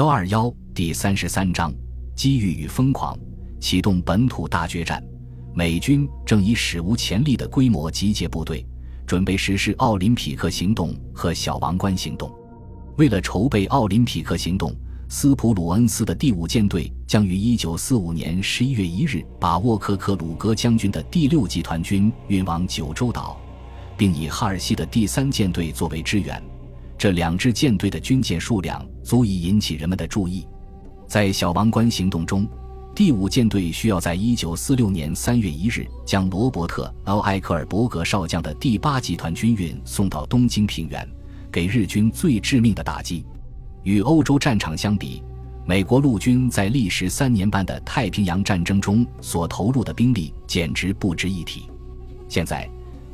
幺二幺第三十三章：机遇与疯狂，启动本土大决战。美军正以史无前例的规模集结部队，准备实施奥林匹克行动和小王冠行动。为了筹备奥林匹克行动，斯普鲁恩斯的第五舰队将于一九四五年十一月一日把沃克克鲁格将军的第六集团军运往九州岛，并以哈尔西的第三舰队作为支援。这两支舰队的军舰数量足以引起人们的注意。在小王冠行动中，第五舰队需要在一九四六年三月一日将罗伯特 ·L· 埃克尔伯格少将的第八集团军运送到东京平原，给日军最致命的打击。与欧洲战场相比，美国陆军在历时三年半的太平洋战争中所投入的兵力简直不值一提。现在。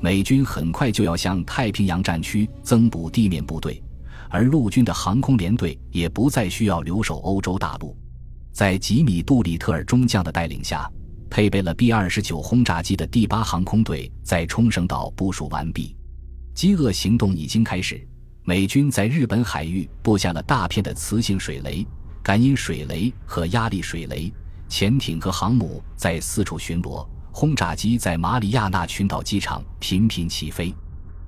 美军很快就要向太平洋战区增补地面部队，而陆军的航空联队也不再需要留守欧洲大陆。在吉米·杜里特尔中将的带领下，配备了 B 二十九轰炸机的第八航空队在冲绳岛部署完毕。饥饿行动已经开始，美军在日本海域布下了大片的磁性水雷、感应水雷和压力水雷，潜艇和航母在四处巡逻。轰炸机在马里亚纳群岛机场频频起飞，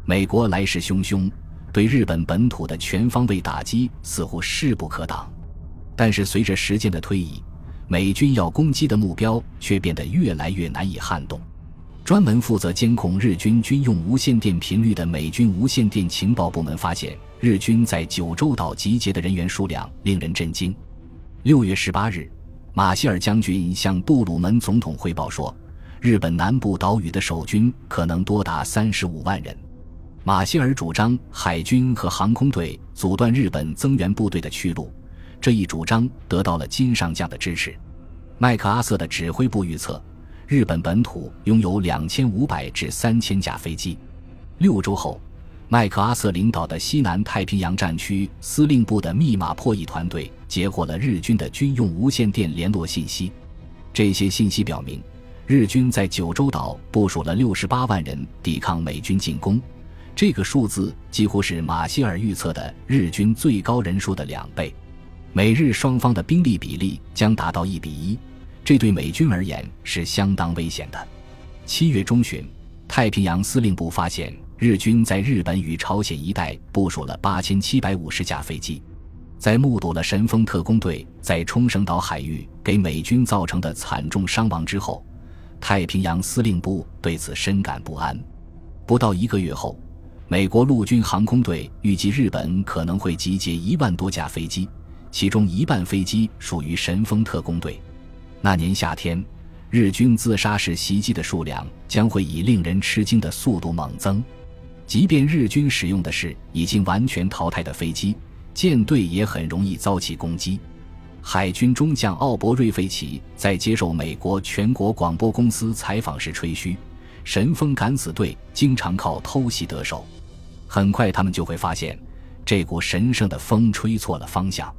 美国来势汹汹，对日本本土的全方位打击似乎势不可挡。但是随着时间的推移，美军要攻击的目标却变得越来越难以撼动。专门负责监控日军军用无线电频率的美军无线电情报部门发现，日军在九州岛集结的人员数量令人震惊。六月十八日，马歇尔将军向杜鲁门总统汇报说。日本南部岛屿的守军可能多达三十五万人。马歇尔主张海军和航空队阻断日本增援部队的去路，这一主张得到了金上将的支持。麦克阿瑟的指挥部预测，日本本土拥有两千五百至三千架飞机。六周后，麦克阿瑟领导的西南太平洋战区司令部的密码破译团队截获了日军的军用无线电联络信息，这些信息表明。日军在九州岛部署了六十八万人抵抗美军进攻，这个数字几乎是马歇尔预测的日军最高人数的两倍。美日双方的兵力比例将达到一比一，这对美军而言是相当危险的。七月中旬，太平洋司令部发现日军在日本与朝鲜一带部署了八千七百五十架飞机。在目睹了神风特工队在冲绳岛海域给美军造成的惨重伤亡之后。太平洋司令部对此深感不安。不到一个月后，美国陆军航空队预计日本可能会集结一万多架飞机，其中一半飞机属于神风特工队。那年夏天，日军自杀式袭击的数量将会以令人吃惊的速度猛增。即便日军使用的是已经完全淘汰的飞机，舰队也很容易遭起攻击。海军中将奥伯瑞费奇在接受美国全国广播公司采访时吹嘘：“神风敢死队经常靠偷袭得手。”很快，他们就会发现，这股神圣的风吹错了方向。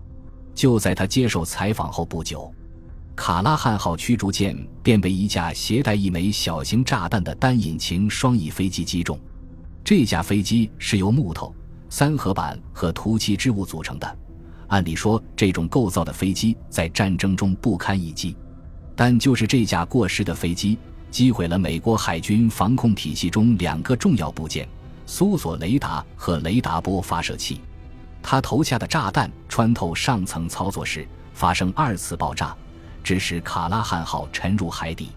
就在他接受采访后不久，卡拉汉号驱逐舰便被一架携带一枚小型炸弹的单引擎双翼飞机击中。这架飞机是由木头、三合板和涂漆织物组成的。按理说，这种构造的飞机在战争中不堪一击，但就是这架过时的飞机击毁了美国海军防空体系中两个重要部件——搜索雷达和雷达波发射器。它投下的炸弹穿透上层操作室，发生二次爆炸，致使卡拉汉号沉入海底。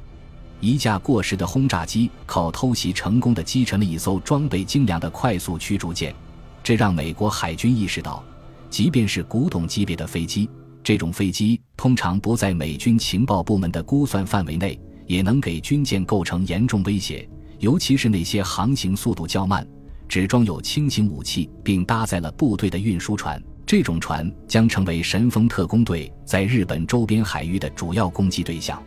一架过时的轰炸机靠偷袭成功的击沉了一艘装备精良的快速驱逐舰，这让美国海军意识到。即便是古董级别的飞机，这种飞机通常不在美军情报部门的估算范围内，也能给军舰构成严重威胁。尤其是那些航行速度较慢、只装有轻型武器并搭载了部队的运输船，这种船将成为神风特工队在日本周边海域的主要攻击对象。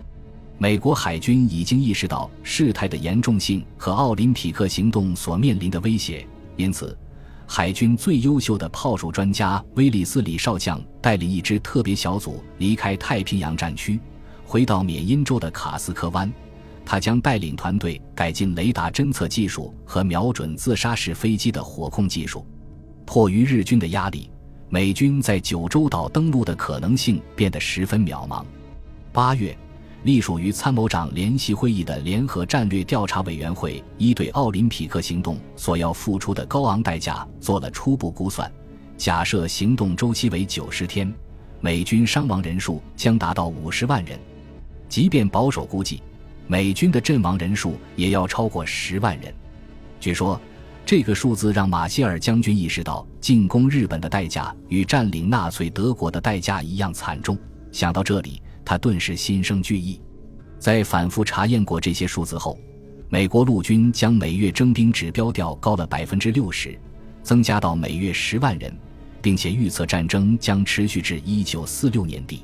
美国海军已经意识到事态的严重性和奥林匹克行动所面临的威胁，因此。海军最优秀的炮术专家威利斯·李少将带领一支特别小组离开太平洋战区，回到缅因州的卡斯科湾。他将带领团队改进雷达侦测技术和瞄准自杀式飞机的火控技术。迫于日军的压力，美军在九州岛登陆的可能性变得十分渺茫。八月，隶属于参谋长联席会议的联合战略调查委员会依对奥林匹克行动所要付出的高昂代价做了初步估算，假设行动周期为九十天，美军伤亡人数将达到五十万人。即便保守估计，美军的阵亡人数也要超过十万人。据说。这个数字让马歇尔将军意识到，进攻日本的代价与占领纳粹德国的代价一样惨重。想到这里，他顿时心生惧意。在反复查验过这些数字后，美国陆军将每月征兵指标调高了百分之六十，增加到每月十万人，并且预测战争将持续至一九四六年底。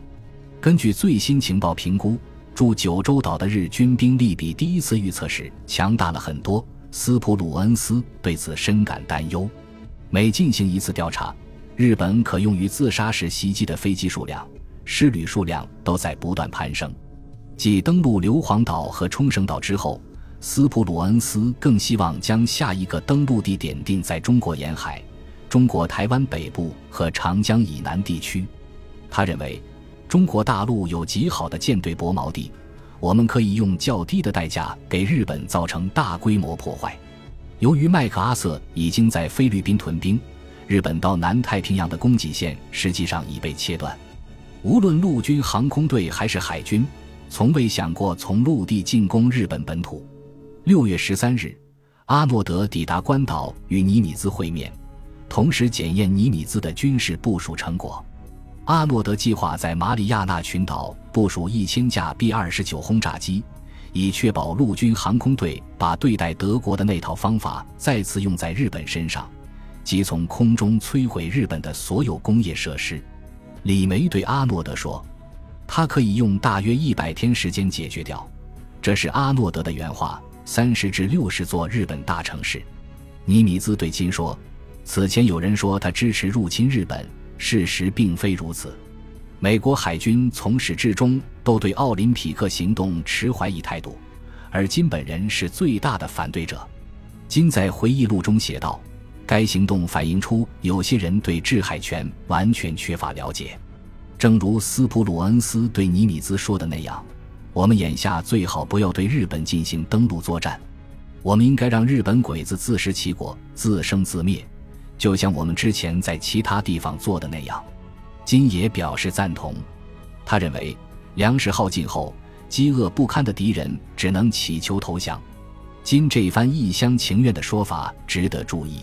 根据最新情报评估，驻九州岛的日军兵力比第一次预测时强大了很多。斯普鲁恩斯对此深感担忧。每进行一次调查，日本可用于自杀式袭击的飞机数量、师旅数量都在不断攀升。继登陆硫磺岛和冲绳岛之后，斯普鲁恩斯更希望将下一个登陆地点定在中国沿海、中国台湾北部和长江以南地区。他认为，中国大陆有极好的舰队泊锚地。我们可以用较低的代价给日本造成大规模破坏。由于麦克阿瑟已经在菲律宾屯兵，日本到南太平洋的供给线实际上已被切断。无论陆军航空队还是海军，从未想过从陆地进攻日本本土。六月十三日，阿诺德抵达关岛与尼米兹会面，同时检验尼米兹的军事部署成果。阿诺德计划在马里亚纳群岛部署一千架 B 二十九轰炸机，以确保陆军航空队把对待德国的那套方法再次用在日本身上，即从空中摧毁日本的所有工业设施。李梅对阿诺德说：“他可以用大约一百天时间解决掉。”这是阿诺德的原话。三十至六十座日本大城市。尼米兹对金说：“此前有人说他支持入侵日本。”事实并非如此，美国海军从始至终都对奥林匹克行动持怀疑态度，而金本人是最大的反对者。金在回忆录中写道：“该行动反映出有些人对制海权完全缺乏了解，正如斯普鲁恩斯对尼米兹说的那样，我们眼下最好不要对日本进行登陆作战，我们应该让日本鬼子自食其果，自生自灭。”就像我们之前在其他地方做的那样，金也表示赞同。他认为，粮食耗尽后，饥饿不堪的敌人只能乞求投降。金这番一厢情愿的说法值得注意。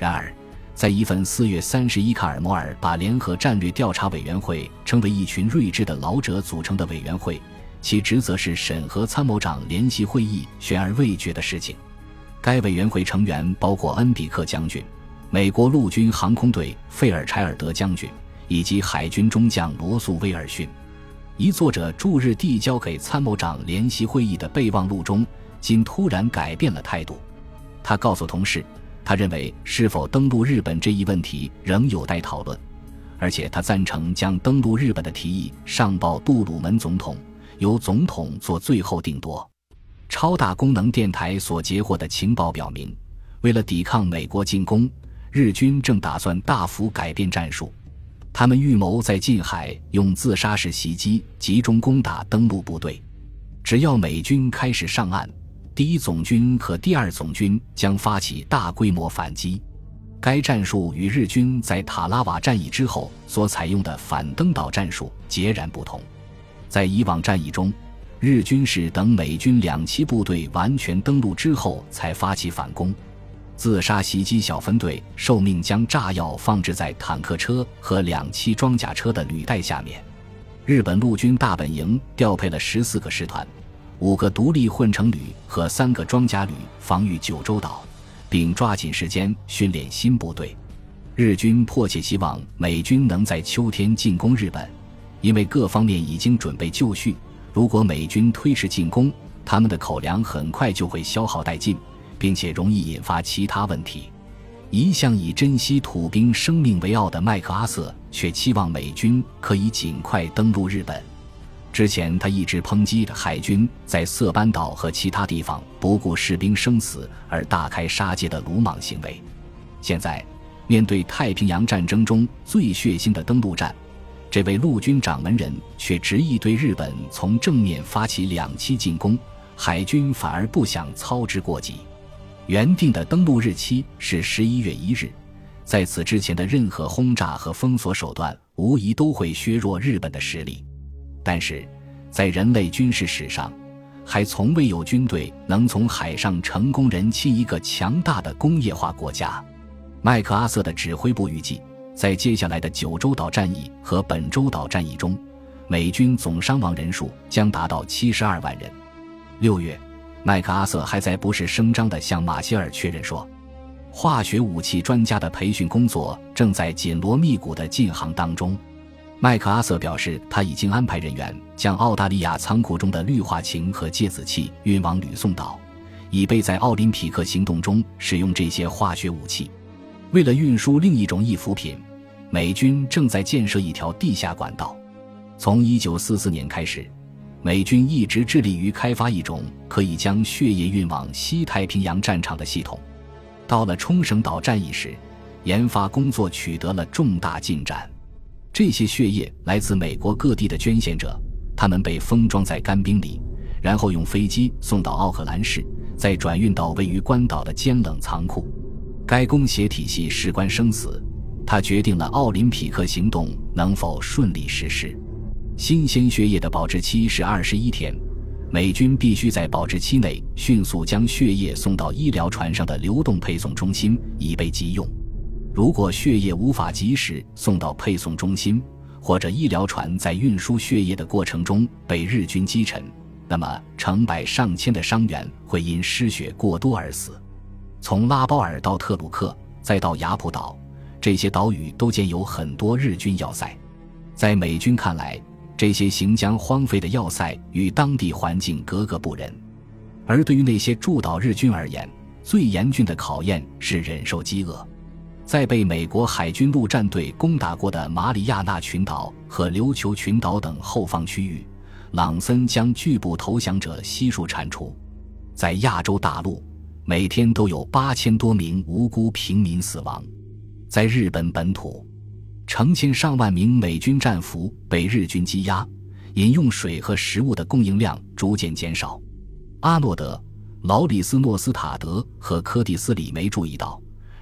然而，在一份四月三十一，卡尔摩尔把联合战略调查委员会称为一群睿智的老者组成的委员会，其职责是审核参谋长联席会议悬而未决的事情。该委员会成员包括恩比克将军。美国陆军航空队费尔柴尔德将军以及海军中将罗素威尔逊，一作者驻日递交给参谋长联席会议的备忘录中，金突然改变了态度。他告诉同事，他认为是否登陆日本这一问题仍有待讨论，而且他赞成将登陆日本的提议上报杜鲁门总统，由总统做最后定夺。超大功能电台所截获的情报表明，为了抵抗美国进攻。日军正打算大幅改变战术，他们预谋在近海用自杀式袭击集中攻打登陆部队。只要美军开始上岸，第一总军和第二总军将发起大规模反击。该战术与日军在塔拉瓦战役之后所采用的反登岛战术截然不同。在以往战役中，日军是等美军两栖部队完全登陆之后才发起反攻。自杀袭击小分队受命将炸药放置在坦克车和两栖装甲车的履带下面。日本陆军大本营调配了十四个师团、五个独立混成旅和三个装甲旅防御九州岛，并抓紧时间训练新部队。日军迫切希望美军能在秋天进攻日本，因为各方面已经准备就绪。如果美军推迟进攻，他们的口粮很快就会消耗殆尽。并且容易引发其他问题。一向以珍惜土兵生命为傲的麦克阿瑟，却期望美军可以尽快登陆日本。之前，他一直抨击海军在色班岛和其他地方不顾士兵生死而大开杀戒的鲁莽行为。现在，面对太平洋战争中最血腥的登陆战，这位陆军掌门人却执意对日本从正面发起两栖进攻，海军反而不想操之过急。原定的登陆日期是十一月一日，在此之前的任何轰炸和封锁手段，无疑都会削弱日本的实力。但是，在人类军事史上，还从未有军队能从海上成功人侵一个强大的工业化国家。麦克阿瑟的指挥部预计，在接下来的九州岛战役和本州岛战役中，美军总伤亡人数将达到七十二万人。六月，麦克阿瑟还在不是声张地向马歇尔确认说，化学武器专家的培训工作正在紧锣密鼓地进行当中。麦克阿瑟表示，他已经安排人员将澳大利亚仓库中的氯化氢和芥子气运往吕宋岛，以备在奥林匹克行动中使用这些化学武器。为了运输另一种易服品，美军正在建设一条地下管道。从1944年开始，美军一直致力于开发一种可以将血液运往西太平洋战场的系统。到了冲绳岛战役时，研发工作取得了重大进展。这些血液来自美国各地的捐献者，他们被封装在干冰里，然后用飞机送到奥克兰市，再转运到位于关岛的坚冷仓库。该供血体系事关生死，它决定了奥林匹克行动能否顺利实施。新鲜血液的保质期是二十一天，美军必须在保质期内迅速将血液送到医疗船上的流动配送中心，以备急用。如果血液无法及时送到配送中心，或者医疗船在运输血液的过程中被日军击沉，那么成百上千的伤员会因失血过多而死。从拉包尔到特鲁克，再到雅普岛，这些岛屿都建有很多日军要塞。在美军看来，这些行将荒废的要塞与当地环境格格不入。而对于那些驻岛日军而言，最严峻的考验是忍受饥饿。在被美国海军陆战队攻打过的马里亚纳群岛和琉球群岛等后方区域，朗森将拒不投降者悉数铲除。在亚洲大陆。每天都有八千多名无辜平民死亡，在日本本土，成千上万名美军战俘被日军羁押，饮用水和食物的供应量逐渐减少。阿诺德、劳里斯诺斯塔德和柯蒂斯里梅注意到，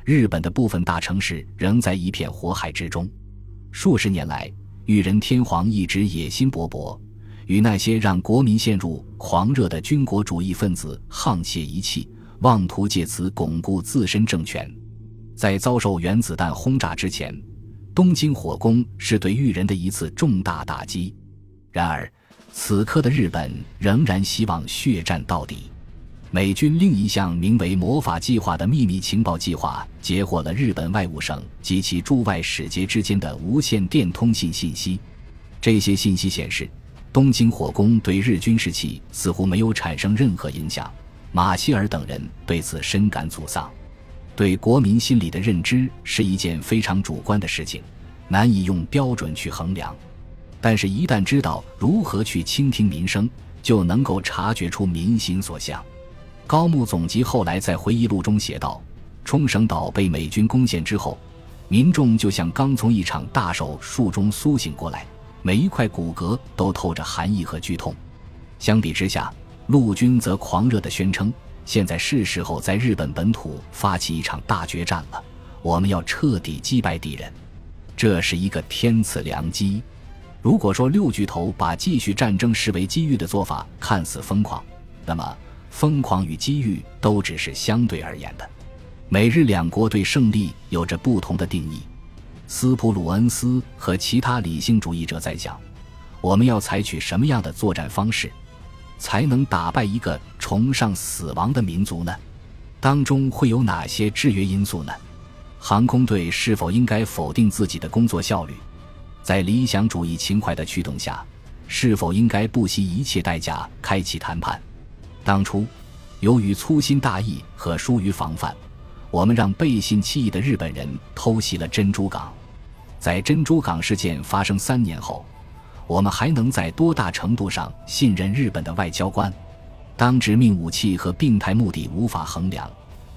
日本的部分大城市仍在一片火海之中。数十年来，裕仁天皇一直野心勃勃，与那些让国民陷入狂热的军国主义分子沆瀣一气。妄图借此巩固自身政权，在遭受原子弹轰炸之前，东京火攻是对裕仁的一次重大打击。然而，此刻的日本仍然希望血战到底。美军另一项名为“魔法计划”的秘密情报计划，截获了日本外务省及其驻外使节之间的无线电通信信息。这些信息显示，东京火攻对日军士气似乎没有产生任何影响。马歇尔等人对此深感沮丧。对国民心理的认知是一件非常主观的事情，难以用标准去衡量。但是，一旦知道如何去倾听民生，就能够察觉出民心所向。高木总吉后来在回忆录中写道：“冲绳岛被美军攻陷之后，民众就像刚从一场大手术中苏醒过来，每一块骨骼都透着寒意和剧痛。相比之下。”陆军则狂热地宣称：“现在是时候在日本本土发起一场大决战了，我们要彻底击败敌人，这是一个天赐良机。”如果说六巨头把继续战争视为机遇的做法看似疯狂，那么疯狂与机遇都只是相对而言的。美日两国对胜利有着不同的定义。斯普鲁恩斯和其他理性主义者在想：我们要采取什么样的作战方式？才能打败一个崇尚死亡的民族呢？当中会有哪些制约因素呢？航空队是否应该否定自己的工作效率？在理想主义情怀的驱动下，是否应该不惜一切代价开启谈判？当初，由于粗心大意和疏于防范，我们让背信弃义的日本人偷袭了珍珠港。在珍珠港事件发生三年后。我们还能在多大程度上信任日本的外交官？当殖民武器和病态目的无法衡量，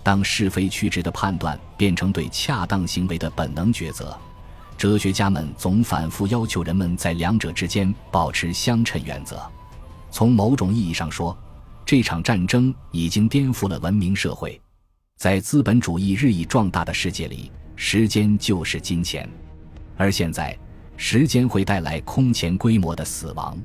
当是非曲直的判断变成对恰当行为的本能抉择，哲学家们总反复要求人们在两者之间保持相称原则。从某种意义上说，这场战争已经颠覆了文明社会。在资本主义日益壮大的世界里，时间就是金钱，而现在，时间会带来空前规模的死亡。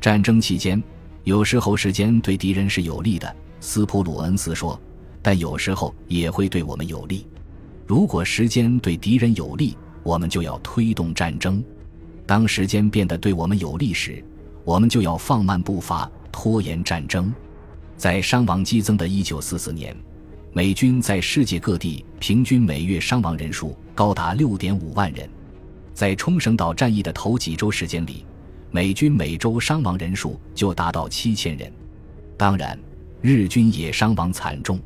战争期间，有时候时间对敌人是有利的，斯普鲁恩斯说。但有时候也会对我们有利。如果时间对敌人有利，我们就要推动战争；当时间变得对我们有利时，我们就要放慢步伐，拖延战争。在伤亡激增的1944年，美军在世界各地平均每月伤亡人数高达6.5万人。在冲绳岛战役的头几周时间里，美军每周伤亡人数就达到7000人。当然，日军也伤亡惨重。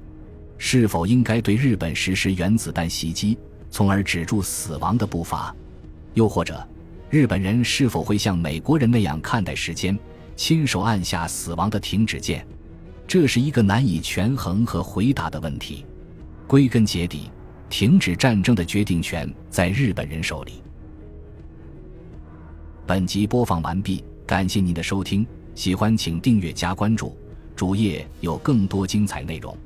是否应该对日本实施原子弹袭击，从而止住死亡的步伐？又或者，日本人是否会像美国人那样看待时间，亲手按下死亡的停止键？这是一个难以权衡和回答的问题。归根结底，停止战争的决定权在日本人手里。本集播放完毕，感谢您的收听，喜欢请订阅加关注，主页有更多精彩内容。